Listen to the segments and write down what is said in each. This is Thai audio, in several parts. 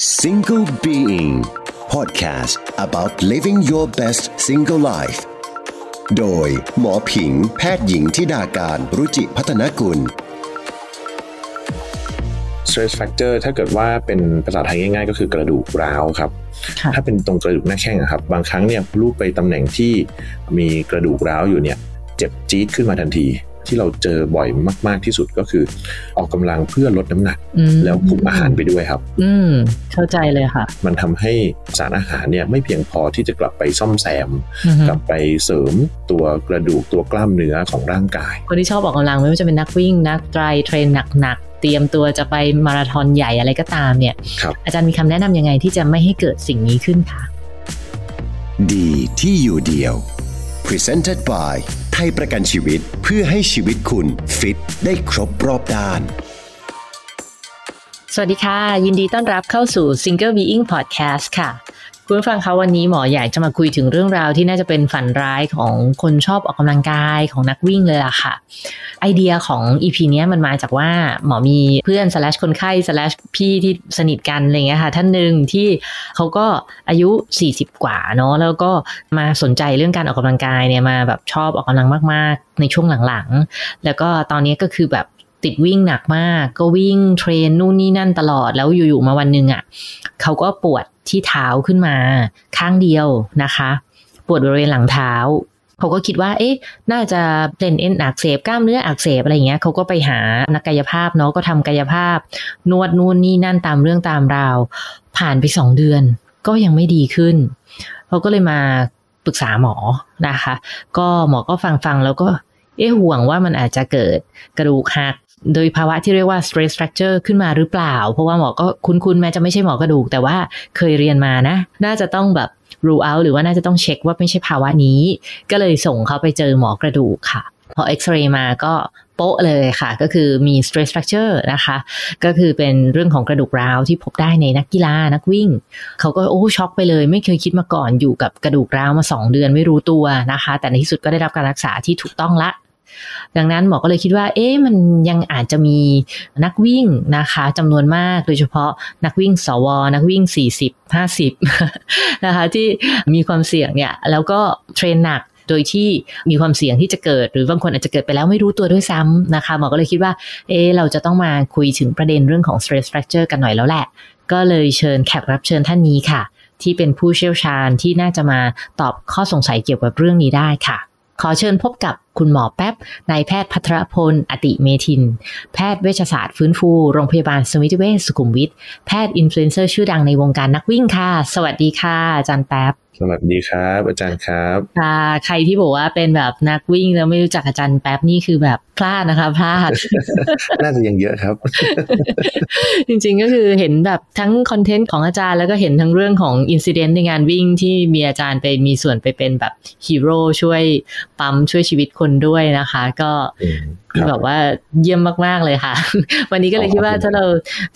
Single Being Podcast about living your best single life โดยหมอผิงแพทย์หญิงทิดาการรุจิพัฒนกุล stress fracture ถ้าเกิดว่าเป็นภาษาไทยง่ายๆ ก็คือกระดูกร้าวครับค่ะถ้าเป็นตรงกระดูกหน้าแข้งอะครับ บางครั้งเนี่ยลูกไปตำแหน่งที่มีกระดูกร้าวอยู่เนี่ย เจ็บจี๊ดขึ้นมาทันที ที่เราเจอบ่อยมาก ๆที่สุดก็คือ ออกกำลังเพื่อลดน้ำหนักอืมแล้วคุมอาหารไปด้วยครับ อืมเข้าใจเลยค่ะ มันทำให้สารอาหารเนี่ยไม่เพียงพอที่จะกลับไปซ่อมแซมอือฮึกลับไปเสริมตัวกระดูกตัวกล้ามเนื้อของร่างกาย คนที่ชอบออกกำลังไม่ว่าจะเป็นนักวิ่งนักไตรเทรนหนักๆเตรียมตัวจะไปมาราธอนใหญ่อะไรก็ตามเนี่ยครับอาจารย์มีคำแนะนำยังไงที่จะไม่ให้เกิดสิ่งนี้ขึ้นคะดีที่อยู่เดียว Presented by ไท ยประกันชีวิตเพื่อให้ชีวิตคุณฟิตได้ครบรอบด้าน สวัสดีค่ะ ยินดีต้อนรับเข้าสู่ Single Being Podcast ค่ะ คุณผู้ฟังคะวันนี้หมออยากจะมาคุยถึงเรื่องราวที่น่าจะเป็นฝันร้ายของคนชอบออกกำลังกายของนักวิ่งเลยล่ะค่ะ ไอเดียของ EP เนี้มันมาจากว่าหมอมีเพื่อน slash คนไข้ slash พี่ที่สนิทกันอะไรเงี้ยค่ะท่านหนึ่งที่เขาก็อายุ 40 กว่าเนาะแล้วก็มาสนใจเรื่องการออกกำลังกายเนี่ยมาแบบชอบออกกำลังมาก ๆ ในช่วงหลังๆ แล้วก็ตอนนี้ก็คือแบบ ติดวิ่งหนักมาก ก็วิ่งเทรนนู่นนี่นั่นตลอดแล้วอยู่ๆมาวันหนึ่งอะเขาก็ปวดที่เท้าขึ้นมา ข้างเดียวนะคะ ปวดบริเวณหลังเท้าเขาก็คิดว่า เอ๊ะ น่าจะเป็นเอ็นอักเสบกล้ามเนื้ออักเสบอะไรเงี้ยเขาก็ไปหานักกายภาพเนาะก็ทำกายภาพ นวดนู่นนี่นั่นตามเรื่องตามราว ผ่านไปสองเดือน ก็ยังไม่ดีขึ้นเขาก็เลยมาปรึกษาหมอนะคะ ก็หมอก็ฟังฟังๆแล้วก็ เอ๊ะห่วงว่ามันอาจจะเกิดกระดูกหัก โดยภาวะที่เรียกว่า stress fracture ขึ้นมาหรือเปล่า เพราะว่าหมอก็คุ้นๆแม้จะไม่ใช่หมอกระดูก แต่ว่าเคยเรียนมานะ น่าจะต้องแบบ rule out หรือว่าน่าจะต้องเช็คว่าไม่ใช่ภาวะนี้ ก็เลยส่งเขาไปเจอหมอกระดูกค่ะ พอเอ็กซเรย์มาก็โป๊ะเลยค่ะ ก็คือมี stress fracture นะคะ ก็คือเป็นเรื่องของกระดูกร้าวที่พบได้ในนักกีฬานักวิ่ง เขาก็โอ้ช็อกไปเลย ไม่เคยคิดมาก่อนอยู่กับกระดูกร้าวมา 2 เดือนไม่รู้ตัวนะคะ แต่ในที่สุดก็ได้รับการรักษาที่ถูกต้องละ ดังนั้นหมอก็เลยคิดว่า เอ๊ะมันยังอาจจะมีนักวิ่งนะคะจำนวนมากโดยเฉพาะนักวิ่งสว นักวิ่ง 40 50 นะคะที่มีความเสี่ยงเนี่ยแล้วก็เทรนหนักโดยที่มีความเสี่ยงที่จะเกิด หรือบางคนอาจจะเกิดไปแล้วไม่รู้ตัวด้วยซ้ำนะคะหมอก็เลยคิดว่า เอ๊ะเราจะต้องมาคุยถึงประเด็นเรื่องของ stress fracture กันหน่อยแล้วแหละ ก็เลยเชิญแขกรับเชิญท่านนี้ค่ะ ที่เป็นผู้เชี่ยวชาญที่น่าจะมาตอบข้อสงสัยเกี่ยวกับเรื่องนี้ได้ค่ะ ขอเชิญพบกับ คุณหมอแป๊บนายแพทย์พัทรพล อติเมทิน แพทย์เวชศาสตร์ฟื้นฟู โรงพยาบาลสมิติเวชสุขุมวิท แพทย์อินฟลูเอนเซอร์ชื่อดังในวงการนักวิ่งค่ะ สวัสดีค่ะ อาจารย์แป๊บสวัสดีครับ อาจารย์ครับค่ะใครที่บอกว่าเป็นแบบนักวิ่งแล้วไม่รู้จักอาจารย์แป๊บนี่คือแบบพลาดนะคะพลาด น่าจะยังเยอะครับ จริงๆก็คือเห็นแบบทั้ง content ของอาจารย์แล้วก็เห็นทั้งเรื่องของ incident ในงานวิ่งที่มีอาจารย์ไปมีส่วนไปเป็นแบบฮีโร่ช่วยปั๊มช่วยชีวิตคนด้วยนะคะ ก็อืมครับแบบว่าเยี่ยมมาก ๆ เลยค่ะ วันนี้ก็เลยคิดว่าขอบคุณถ้าเรา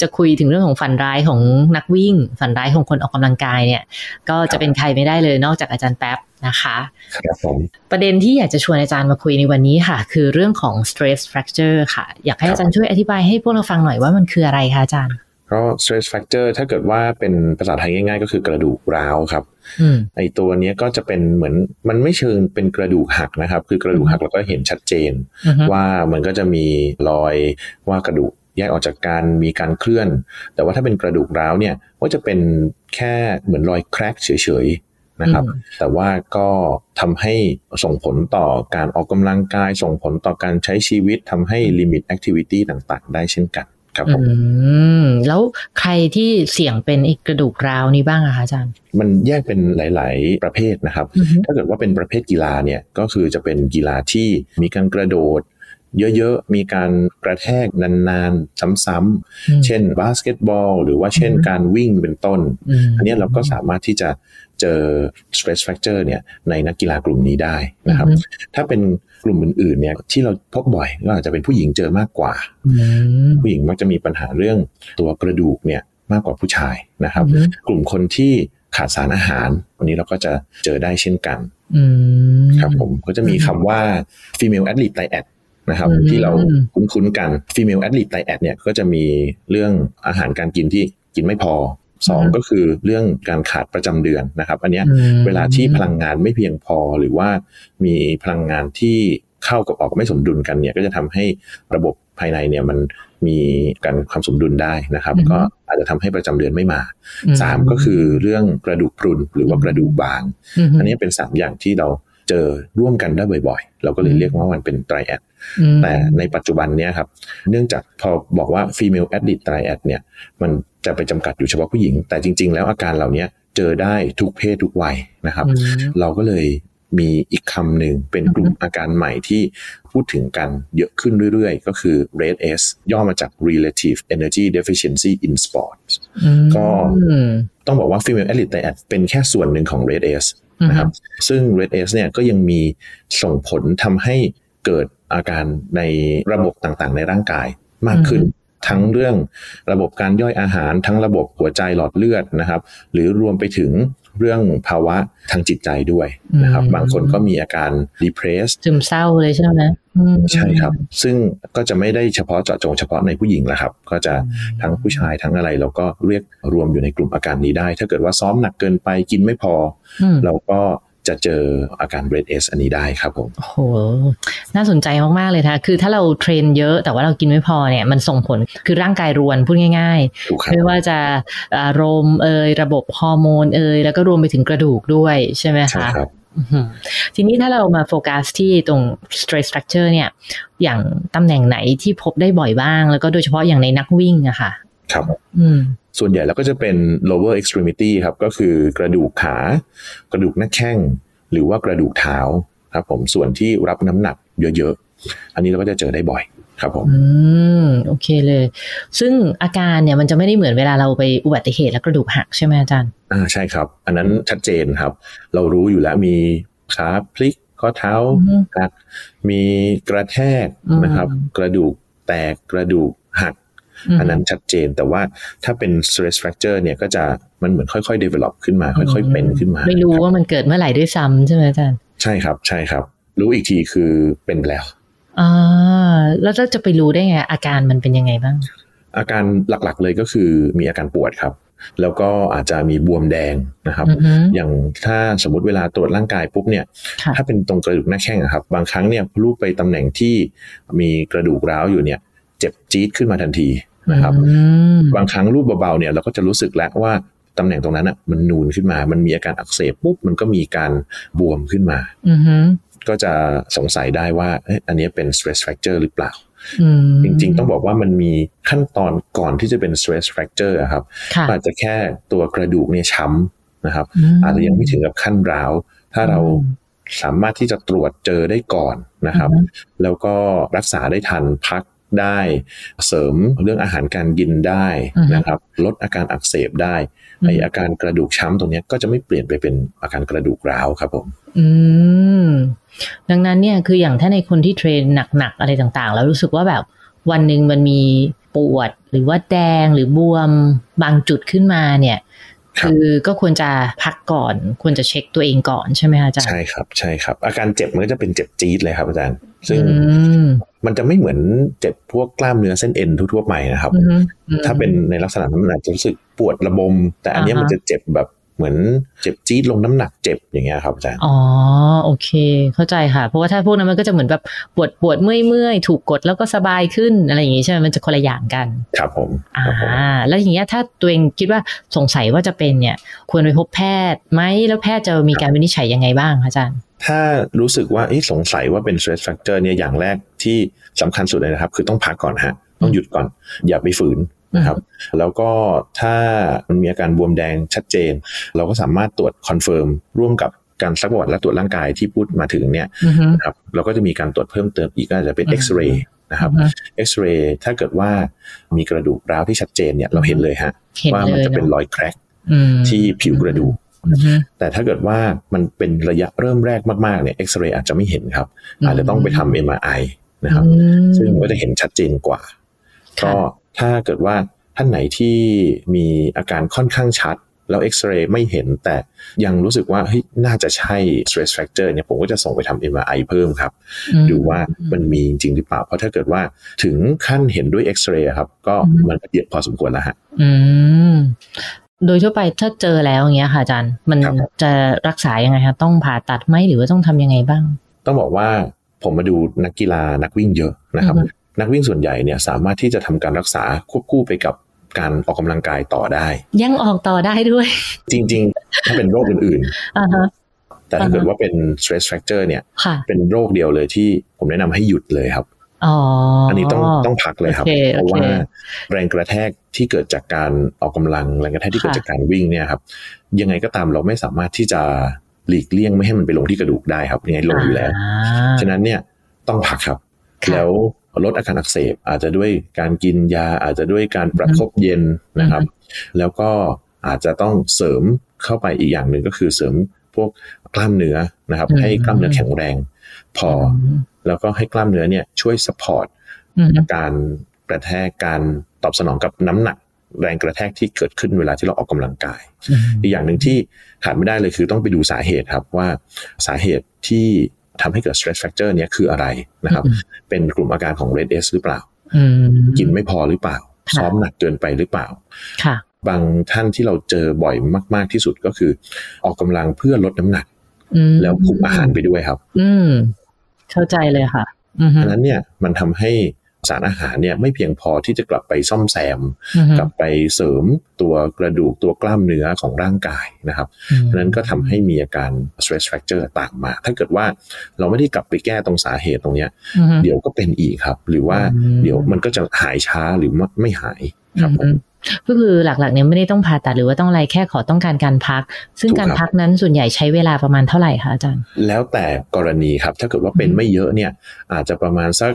จะคุยถึงเรื่องของฝันร้ายของนักวิ่ง ฝันร้ายของคนออกกำลังกายเนี่ย ก็จะเป็นใครไม่ได้เลยนอกจากอาจารย์แป๊บนะคะครับผมประเด็นที่อยากจะชวนอาจารย์มาคุยในวันนี้ค่ะ คือเรื่องของ stress fracture ค่ะ อยากให้อาจารย์ช่วยอธิบายให้พวกเราฟังหน่อยว่ามันคืออะไรคะอาจารย์ ก็ stress fracture ถ้าเกิดว่าเป็นภาษาไทยง่าย ๆ ก็คือกระดูกร้าวครับอืมไอตัวเนี้ยก็จะเป็นเหมือนมันไม่เชิงเป็นกระดูกหักนะครับ คือกระดูกหักเราก็เห็นชัดเจนอือฮึว่ามันก็จะมีรอยว่ากระดูกแยกออกจากการมีการเคลื่อน แต่ว่าถ้าเป็นกระดูกร้าวเนี่ยก็จะเป็นแค่เหมือนรอย crack เฉยๆนะครับอืมแต่ว่าก็ทำให้ส่งผลต่อการออกกำลังกาย ส่งผลต่อการใช้ชีวิตทำให้ limit activity ต่างๆ ได้เช่นกัน ครับผมอืมแล้วใครที่เสี่ยงเป็นไอ้กระดูกร้าวนี้บ้างอะคะอาจารย์ มันแยกเป็นหลาย ๆ ประเภทนะครับอือฮึถ้าเกิดว่าเป็นประเภทกีฬาเนี่ยก็คือจะเป็นกีฬาที่มีการกระโดดเยอะ ๆ มีการกระแทกนาน ๆ ซ้ำอืมๆเช่นบาสเกตบอล หรือว่าเช่นอือฮึการวิ่งเป็นต้นอืมอันเนี้ยเราก็สามารถที่จะ เจอ stress fracture เนี่ยในนักกีฬากลุ่มนี้ได้นะครับอือฮึถ้าเป็นกลุ่มอื่นๆเนี่ยที่เราพบบ่อยก็อาจจะเป็นผู้หญิงเจอมากกว่าอืมผู้หญิงมักจะมีปัญหาเรื่องตัวกระดูกเนี่ยมากกว่าผู้ชายนะครับอือฮึกลุ่มคนที่ขาดสารอาหารวันนี้เราก็จะเจอได้เช่นกันอืมครับผมก็จะมีคำว่า female athlete diet นะครับอืมที่เราคุ้นๆกัน female athlete diet เนี่ยก็จะมีเรื่องอาหารการกินที่กินไม่พอ สองก็คือเรื่องการขาดประจำเดือนนะครับ อันเนี้ยอืมเวลาที่พลังงานไม่เพียงพอหรือว่ามีพลังงานที่เข้ากับออกไม่สมดุลกันเนี่ยก็จะทำให้ระบบภายในเนี่ยมันมีการความสมดุลได้นะครับอือฮึก็อาจจะทำให้ประจำเดือนไม่มาอืมสามก็คือเรื่องกระดูกพรุนหรือว่ากระดูกบางมอันนี้เป็นสามอย่างที่เรา เจอร่วมกันได้บ่อยๆ เราก็เลยเรียกว่ามันเป็นไตรแอดอืมแต่ในปัจจุบันเนี้ยครับ เนื่องจากพอบอกว่า female addict triad เนี่ย มันจะไปจำกัดอยู่เฉพาะผู้หญิง แต่จริง ๆ แล้วอาการเหล่านี้เจอได้ทุกเพศทุกวัยนะครับอืมเราก็เลยมีอีกคำหนึ่งเป็นกลุ่มอาการใหม่ที่พูดถึงกันเยอะขึ้นเรื่อยๆ ก็คือ RED S ย่อมาจาก Relative Energy Deficiency in Sports อืมก็ต้องบอกว่า female addict triad เป็นแค่ส่วนหนึ่งของ RED S นะครับ ซึ่ง Red S เนี่ยก็ยังมีส่งผลทำให้เกิดอาการในระบบต่างๆ ในร่างกายมากขึ้น ทั้งเรื่องระบบการย่อยอาหาร ทั้งระบบหัวใจหลอดเลือดนะครับ หรือรวมไปถึงเรื่องภาวะทางจิตใจด้วยนะครับอืมบางคนก็มีอาการ depressed ซึมเศร้าเลยใช่ไหมอืม ใช่ครับ ซึ่งก็จะไม่ได้เฉพาะเจาะจงเฉพาะในผู้หญิงแหละครับ ก็จะทั้งผู้ชายทั้งอะไรเราก็เรียกรวมอยู่ในกลุ่มอาการนี้ได้ ถ้าเกิดว่าซ้อมหนักเกินไปกินไม่พออืมเราก็จะเจออาการ Red S อันนี้ได้ครับผม โอ้โห น่าสนใจมาก ๆ เลยค่ะ คือถ้าเราเทรนเยอะแต่ว่าเรากินไม่พอเนี่ย มันส่งผล คือร่างกายรวนพูดง่ายถูกคๆรับไม่ว่าจะอารมณ์เอ่ยระบบฮอร์โมนเอ่ยแล้วก็รวมไปถึงกระดูกด้วยใช่ไหมใช่คะครับอือหือ ทีนี้ถ้าเรามาโฟกัสที่ตรง stress structure เนี่ย อย่างตำแหน่งไหนที่พบได้บ่อยบ้าง แล้วก็โดยเฉพาะอย่างในนักวิ่งอะค่ะ ครับอืมส่วนใหญ่แล้วก็จะเป็น lower extremity ครับ ก็คือกระดูกขา กระดูกหน้าแข้ง หรือว่ากระดูกเท้าครับผมส่วนที่รับน้ำหนักเยอะๆ อันนี้เราก็จะเจอได้บ่อย ครับผมอืมโอเคเลย ซึ่งอาการเนี่ยมันจะไม่ได้เหมือนเวลาเราไปอุบัติเหตุแล้วกระดูกหักใช่ไหมอาจารย์อ่าใช่ครับ อันนั้นชัดเจนครับ เรารู้อยู่แล้วมีขาพลิกข้อเท้าอืมหักมีกระแทกอืมนะครับ กระดูกแตกกระดูกหัก อันนั้นชัดเจนแต่ว่าถ้าเป็น stress fracture เนี่ยก็จะมันเหมือนค่อยๆ develop ขึ้นมา ค่อยๆ เป็นขึ้นมา ไม่รู้ว่ามันเกิดเมื่อไหร่ด้วยซ้ำใช่ไหมอาจารย์ ใช่ครับใช่ครับ รู้อีกทีคือเป็นไปแล้ว อ่าแล้วเราจะไปรู้ได้ไง อาการมันเป็นยังไงบ้าง อาการหลักๆเลยก็คือมีอาการปวดครับแล้วก็อาจจะมีบวมแดงนะครับอือฮึอย่างถ้าสมมติเวลาตรวจร่างกายปุ๊บเนี่ยค่ะถ้าเป็นตรงกระดูกหน้าแข้งอะครับ บางครั้งเนี่ยลูกไปตำแหน่งที่มีกระดูกร้าวอยู่เนี่ย เจ็บจี๊ดขึ้นมาทันทีนะครับอืมบางครั้งรูปเบาๆเนี่ยเราก็จะรู้สึกแล้วว่าตำแหน่งตรงนั้นอะมันนูนขึ้นมา มันมีอาการอักเสบปุ๊บมันก็มีการบวมขึ้นมาอือฮึ ก็จะสงสัยได้ว่าเอ๊ะอันนี้เป็น stress fracture หรือเปล่าอืมจริงๆ ต้องบอกว่ามันมีขั้นตอนก่อนที่จะเป็น stress fracture อะครับค่ะอาจจะแค่ตัวกระดูกเนี่ยช้ำนะครับมอาจจะยังไม่ถึงกับขั้นร้าว ถ้าเราสามารถที่จะตรวจเจอได้ก่อนนะครับอือฮึแล้วก็รักษาได้ทันพัก ได้ เสริมเรื่องอาหารการกินได้นะครับ ลดอาการอักเสบได้ไออาการกระดูกช้ำตรงเนี้ยก็จะไม่เปลี่ยนไปเป็นอาการกระดูกร้าวครับผม อืมดังนั้นเนี่ยคืออย่างถ้าในคนที่เทรนหนักๆอะไรต่างๆ แล้วรู้สึกว่าแบบวันหนึ่งมันมีปวดหรือว่าแดงหรือบวมบางจุดขึ้นมาเนี่ยครับคือก็ควรจะพักก่อน ควรจะเช็คตัวเองก่อนใช่ไหมคะอาจารย์ใช่ครับใช่ครับ อาการเจ็บมันก็จะเป็นเจ็บจี๊ดเลยครับอาจารย์ ซึ่งอืมมันจะไม่เหมือนเจ็บพวกกล้ามเนื้อเส้นเอ็นทั่วๆไปนะครับอือฮึอืมถ้าเป็นในลักษณะนั้นมันอาจจะรู้สึกปวดระบม แต่อันเนี้ยอ่าฮะมันจะเจ็บแบบ เหมือนเจ็บจี๊ดลงน้ำหนักเจ็บอย่างเงี้ยครับอาจารย์ อ๋อโอเค เข้าใจค่ะ เพราะว่าถ้าพวกนั้นมันก็จะเหมือนแบบปวดปวดเมื่อยเมื่อยถูกกดแล้วก็สบายขึ้นอะไรอย่างงี้ใช่ไหมมันจะคนละอย่างกัน ครับผมอ่าครับผมแล้วอย่างเงี้ยถ้าตัวเองคิดว่าสงสัยว่าจะเป็นเนี่ย ควรไปพบแพทย์ไหมแล้วแพทย์จะมีการวินิจฉัยยังไงบ้างคะอาจารย์ ถ้ารู้สึกว่าเอ๊ะสงสัยว่าเป็น stress fracture เนี่ยอย่างแรกที่สำคัญสุดเลยนะครับ คือต้องพักก่อนฮะต้องหยุดก่อน อย่าไปฝืน นะครับแล้วก็ถ้ามันมีอาการบวมแดงชัดเจน เราก็สามารถตรวจ confirm ร่วมกับการซักประวัติและตรวจร่างกายที่พูดมาถึงเนี่ยอือฮึนะครับเราก็จะมีการตรวจเพิ่มเติมอีกก็อาจจะเป็นอืมเอ็กซเรย์นะครับอือฮึเอ็กซเรย์ถ้าเกิดว่ามีกระดูกร้าวที่ชัดเจนเนี่ยเราเห็นเลยฮะเห็นเลยว่ามันจะเป็นเนาะรอย crackอืมที่ผิวกระดูกอือฮึแต่ถ้าเกิดว่ามันเป็นระยะเริ่มแรกมากๆเนี่ยเอ็กซเรย์อาจจะไม่เห็นครับ อาจจะต้องไปทำ MRI นะครับอืมซึ่งก็จะเห็นชัดเจนกว่าค่ะก็ ถ้าเกิดว่าท่านไหนที่มีอาการค่อนข้างชัด แล้วเอ็กซเรย์ไม่เห็นแต่ยังรู้สึกว่าเฮ้ยน่าจะใช่ stress fracture เนี่ยผมก็จะส่งไปทำ MRI เพิ่มครับอืมดูว่ามันมีจริงหรือเปล่า เพราะถ้าเกิดว่าถึงขั้นเห็นด้วยเอ็กซเรย์ครับ ก็อืมมันละเอียดพอสมควรแล้วฮะอืมโดยทั่วไปถ้าเจอแล้วอย่างเงี้ยค่ะอาจารย์ มันครับจะรักษายังไงคะต้องผ่าตัดไหมหรือว่าต้องทำยังไงบ้าง ต้องบอกว่าผมมาดูนักกีฬานักวิ่งเยอะนะครับอือฮึ นักวิ่งส่วนใหญ่เนี่ยสามารถที่จะทำการรักษาควบคู่ไปกับการออกกำลังกายต่อได้ ยังออกต่อได้ด้วย จริง ๆ ถ้าเป็นโรคอื่นอ่าฮะๆแต่ถ้าอ่าฮะเกิดว่าเป็น stress fracture เนี่ยค่ะเป็นโรคเดียวเลยที่ผมแนะนำให้หยุดเลยครับอ๋ออัอันนี้ต้องต้องพักเลยครับโอเคเพราะโอเคว่าแรงกระแทกที่เกิดจากการออกกำลังแรงกระแทกที่เกิดค่ะจากการวิ่งเนี่ยครับ ยังไงก็ตามเราไม่สามารถที่จะหลีกเลี่ยงไม่ให้มันไปลงที่กระดูกได้ครับยังไงลงอยู่แล้ว ฉะนั้นเนี่ยต้องพักครับค่ะแล้ว ลดอาการอักเสบ อาจจะด้วยการกินยาอาจจะด้วยการประคบเย็นนะครับ แล้วก็อาจจะต้องเสริมเข้าไปอีกอย่างหนึ่งก็คือเสริมพวกกล้ามเนื้อนะครับอืมให้กล้ามเนื้อแข็งแรง พออมแล้วก็ให้กล้ามเนื้อเนี่ยช่วยสปอร์ตอืมการกระแทกการตอบสนองกับน้ำหนักแรงกระแทกที่เกิดขึ้นเวลาที่เราออกกำลังกายอืมอีกอย่างหนึ่งที่ขาดไม่ได้เลยคือต้องไปดูสาเหตุครับว่าสาเหตุที่ ทำให้เกิด stress fracture เนี่ยคืออะไรนะครับอืมเป็นกลุ่มอาการของ red S หรือเปล่าอืมกินไม่พอหรือเปล่าค่ะซ้อมหนักเกินไปหรือเปล่าค่ะบางท่านที่เราเจอบ่อยมาก ๆที่สุดก็คือ ออกกำลังเพื่อลดน้ำหนักอืมแล้วคุมอาหารไปด้วยครับ อืมเข้าใจเลยค่ะอืมดังนั้นเนี่ยมันทำให้ สารอาหารเนี่ยไม่เพียงพอที่จะกลับไปซ่อมแซมอืมกลับไปเสริมตัวกระดูกตัวกล้ามเนื้อของร่างกายนะครับอืมดังนั้นก็ทำให้มีอาการ stress fracture ตามมา ถ้าเกิดว่าเราไม่ได้กลับไปแก้ตรงสาเหตุตรงเนี้ยอืมเดี๋ยวก็เป็นอีกครับ หรือว่าอืมเดี๋ยวมันก็จะหายช้าหรือไม่ไม่หายครับผมอืม ก็คือหลักๆเนี่ยไม่ได้ต้องผ่าตัดหรือว่าต้องอะไรแค่ขอต้องการการพัก ซึ่งถูกการครับพักนั้นส่วนใหญ่ใช้เวลาประมาณเท่าไหร่คะอาจารย์ แล้วแต่กรณีครับ ถ้าเกิดว่าเป็นไม่เยอะเนี่ย อาจจะประมาณสัก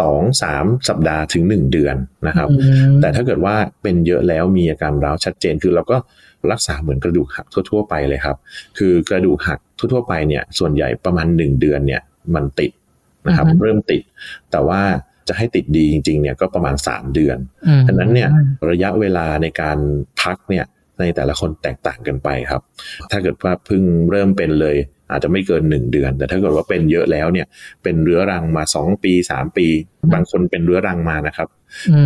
สองสามสัปดาห์ถึงหนึ่งเดือนนะครับอืมแต่ถ้าเกิดว่าเป็นเยอะแล้วมีอาการร้าวชัดเจนคือเราก็รักษาเหมือนกระดูกหักทั่วๆไปเลยครับ คือกระดูกหักทั่วๆไปเนี่ย ส่วนใหญ่ประมาณ1เดือนเนี่ยมันติดนะครับอือฮึเริ่มติดแต่ว่า จะให้ติดดีจริงๆเนี่ยก็ประมาณ 3 เดือนอืมดังนั้นเนี่ยระยะเวลาในการพักเนี่ยในแต่ละคนแตกต่างกันไปครับ ถ้าเกิดว่าเพิ่งเริ่มเป็นเลย อาจจะไม่เกิน 1 เดือน แต่ถ้าเกิดว่าเป็นเยอะแล้วเนี่ย เป็นเรื้อรังมา 2 ปี 3 ปี บางคนเป็นเรื้อรังมานะครับอื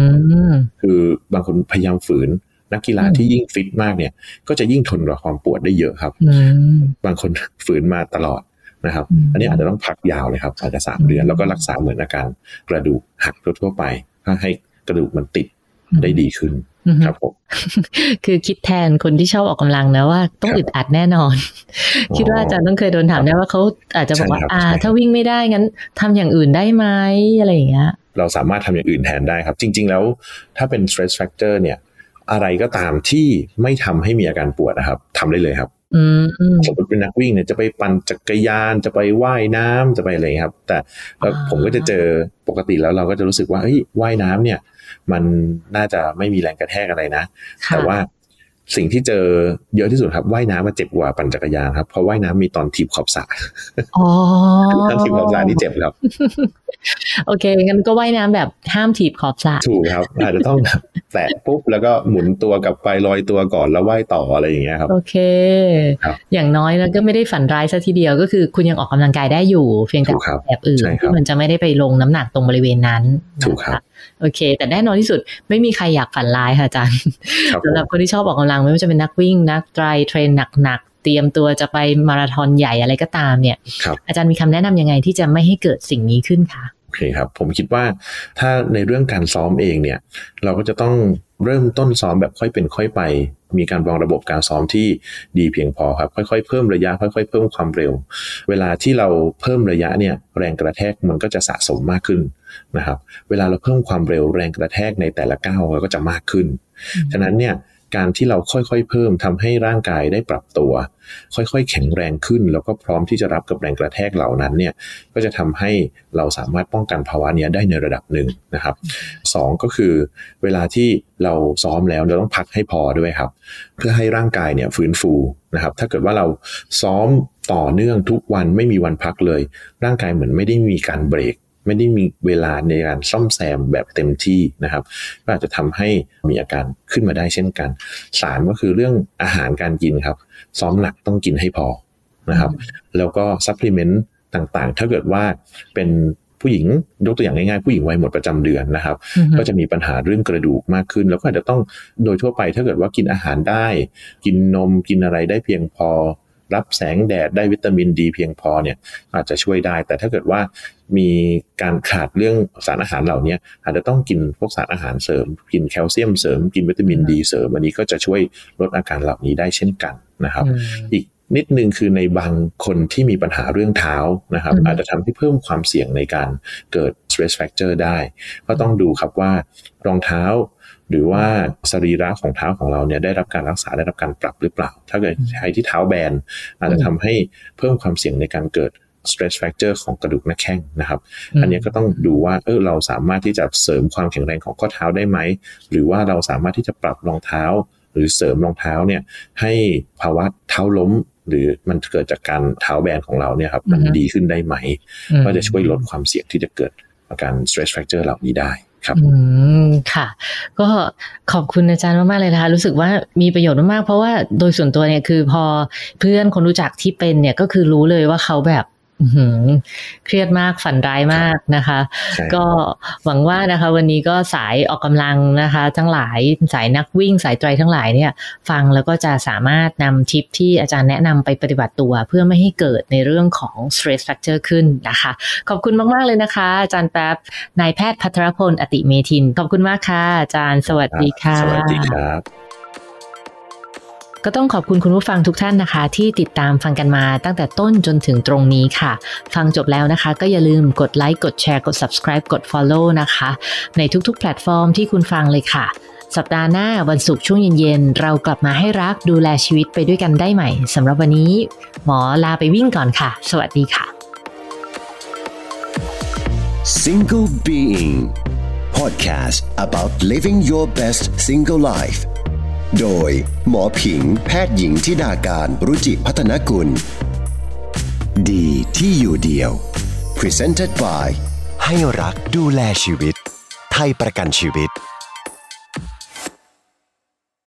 มคือบางคนพยายามฝืนนักกีฬาอืมที่ยิ่งฟิตมากเนี่ย ก็จะยิ่งทนกับความปวดได้เยอะครับอืมบางคนฝืนมาตลอด นะครับอืมอันนี้อาจจะต้องพักยาวเลยครับอาจจะสามเดือนแล้วก็รักษาเหมือนอาการกระดูกหักทั่วๆไปเพื่อให้กระดูกมันติดได้ดีขึ้นอืมครับผมคือคิดแทนคนที่ชอบออกกำลังนะว่าต้องครับอึดอัดแน่นอนอ๋อคิดว่าอาจารย์ต้องเคยโดนถามได้ว่าเขาอาจจะบอกว่าใช่ครับอ่าใช่ถ้าวิ่งไม่ได้งั้นทำอย่างอื่นได้ไหมอะไรอย่างเงี้ยเราสามารถทำอย่างอื่นแทนได้ครับ จริง ๆ แล้วถ้าเป็น stress factor เนี่ย อะไรก็ตามที่ไม่ทำให้มีอาการปวดนะครับทำได้เลยครับอืมอืม สมมติเป็นนักวิ่งเนี่ยจะไปปั่นจักรยานจะไปว่ายน้ำจะไปอะไรอย่างเงี้ยครับ แต่แล้วอ่าผมก็จะเจอปกติแล้วเราก็จะรู้สึกว่าเฮ้ยว่ายน้ำเนี่ย มันน่าจะไม่มีแรงกระแทกอะไรนะค่ะแต่ว่า สิ่งที่เจอเยอะที่สุดครับว่ายน้ำมันเจ็บกว่าปั่นจักรยานครับเพราะว่ายน้ำมีตอนถีบขอบสระอ๋อตอนถีบขอบสระนี่เจ็บครับ โอเคงั้นก็ว่ายน้ำแบบห้ามถีบขอบสระถูกครับ อาจจะต้องแบบแตะปุ๊บแล้วก็หมุนตัวกลับไปลอยตัวก่อนแล้วว่ายต่ออะไรอย่างเงี้ยครับ โอเคครับอย่างน้อยแล้วก็ไม่ได้ฝันร้ายซะทีเดียวก็คือคุณยังออกกำลังกายได้อยู่ เพียงแต่ถูกครับแบบอื่นใช่ครับที่มันจะไม่ได้ไปลงน้ำหนักตรงบริเวณนั้นถูกครับนะะ โอเค แต่แน่นอนที่สุดไม่มีใครอยากฝันร้ายค่ะอาจารย์ครับผสำหรับมคนที่ชอบออกกำลัง ไม่ว่าจะเป็นนักวิ่ง นักไตรเทรนหนักๆเตรียมตัวจะไปมาราธอนใหญ่อะไรก็ตามเนี่ยครับอาจารย์มีคำแนะนำยังไงที่จะไม่ให้เกิดสิ่งนี้ขึ้นคะโอเคครับ ผมคิดว่าถ้าในเรื่องการซ้อมเองเนี่ย เราก็จะต้องเริ่มต้นซ้อมแบบค่อยเป็นค่อยไป มีการวางระบบการซ้อมที่ดีเพียงพอครับ ค่อยๆ เพิ่มระยะ ค่อย ๆ เพิ่มความเร็ว เวลาที่เราเพิ่มระยะเนี่ยแรงกระแทกมันก็จะสะสมมากขึ้นนะครับ เวลาเราเพิ่มความเร็วแรงกระแทกในแต่ละก้าวเราก็จะมากขึ้น ฉะนั้นเนี่ย การที่เราค่อยๆ เพิ่มทำให้ร่างกายได้ปรับตัว ค่อยๆ แข็งแรงขึ้น แล้วก็พร้อมที่จะรับกับแรงกระแทกเหล่านั้นเนี่ยก็จะทำให้เราสามารถป้องกันภาวะนี้ได้ในระดับหนึ่งนะครับสองก็คือเวลาที่เราซ้อมแล้วเราต้องพักให้พอด้วยครับ เพื่อให้ร่างกายเนี่ยฟื้นฟูนะครับถ้าเกิดว่าเราซ้อมต่อเนื่องทุกวันไม่มีวันพักเลย ร่างกายเหมือนไม่ได้มีการเบรก ไม่ได้มีเวลาในการซ่อมแซมแบบเต็มที่นะครับ ก็อาจจะทำให้มีอาการขึ้นมาได้เช่นกันสามก็คือเรื่องอาหารการกินครับ ซ้อมหนักต้องกินให้พอนะครับ แล้วก็ supplement ต่างๆ ถ้าเกิดว่าเป็นผู้หญิงยกตัวอย่างง่ายๆ ผู้หญิงวัยหมดประจำเดือนนะครับ ก็จะมีปัญหาเรื่องกระดูกมากขึ้น แล้วก็อาจจะต้องโดยทั่วไปถ้าเกิดว่ากินอาหารได้ กินนมกินอะไรได้เพียงพอ รับแสงแดดได้วิตามินดีเพียงพอเนี่ยอาจจะช่วยได้ แต่ถ้าเกิดว่ามีการขาดเรื่องสารอาหารเหล่านี้อาจจะต้องกินพวกสารอาหารเสริม กินแคลเซียมเสริม กินวิตามินดีเสริมอันนี้ก็จะช่วยลดอาการเหล่านี้ได้เช่นกันนะครับ อีกนิดนึงคือในบางคนที่มีปัญหาเรื่องเท้านะครับ อาจจะทำให้เพิ่มความเสี่ยงในการเกิด stress fracture ได้ ก็ต้องดูครับว่ารองเท้า หรือว่าสรีระของเท้าของเราเนี่ยได้รับการรักษาได้รับการปรับหรือเปล่า ถ้าเกิดใช้ที่เท้าแบนอาจจะทำให้เพิ่มความเสี่ยงในการเกิด stress fracture ของกระดูกหน้าแข้งนะครับ อันนี้ก็ต้องดูว่าเออเราสามารถที่จะเสริมความแข็งแรงของข้อเท้าได้ไหม หรือว่าเราสามารถที่จะปรับรองเท้า หรือเสริมรองเท้าเนี่ยให้ภาวะเท้าล้ม หรือมันเกิดจากการเท้าแบนของเราเนี่ยครับมันดีขึ้นได้ไหม ก็จะช่วยลดความเสี่ยงที่จะเกิดอาการ stress fracture เหล่านี้ได้ ครับอืมค่ะ ก็ขอบคุณอาจารย์มากๆเลยนะคะ รู้สึกว่ามีประโยชน์มากๆเพราะว่าโดยส่วนตัวเนี่ยคือพอเพื่อนคนรู้จักที่เป็นเนี่ยก็คือรู้เลยว่าเขาแบบ เครียดมากฝันร้ายมากนะคะ ก็หวังว่านะคะ วันนี้ก็สายออกกำลังนะคะ ทั้งหลายสายนักวิ่งสายไตรทั้งหลายเนี่ย ฟังแล้วก็จะสามารถนำทิปที่อาจารย์แนะนำไปปฏิบัติตัว เพื่อไม่ให้เกิดในเรื่องของ stress fracture ขึ้นนะคะ ขอบคุณมาก ๆ เลยนะคะ อาจารย์แป๊บนายแพทย์พัทรพลอติเมทิน ขอบคุณมากค่ะอาจารย์สวัสดีค่ะสวัสดีครับ ก็ต้องขอบคุณคุณผู้ฟังทุกท่านนะคะ ที่ติดตามฟังกันมาตั้งแต่ต้นจนถึงตรงนี้ค่ะ ฟังจบแล้วนะคะ ก็อย่าลืมกดไลค์กดแชร์กด subscribe กด follow นะคะ ในทุกๆ แพลตฟอร์มที่คุณฟังเลยค่ะ สัปดาห์หน้าวันศุกร์ช่วงเย็นๆ เรากลับมาให้รักดูแลชีวิตไปด้วยกันได้ใหม่สำหรับวันนี้ หมอลาไปวิ่งก่อนค่ะ สวัสดีค่ะ Single Being Podcast about living your best single life โดย หมอผิง แพทย์หญิงทิดาการรุจิพัฒนกุล ดีที่อยู่เดียว Presented by ให้รักดูแลชีวิต ไทยประกันชีวิต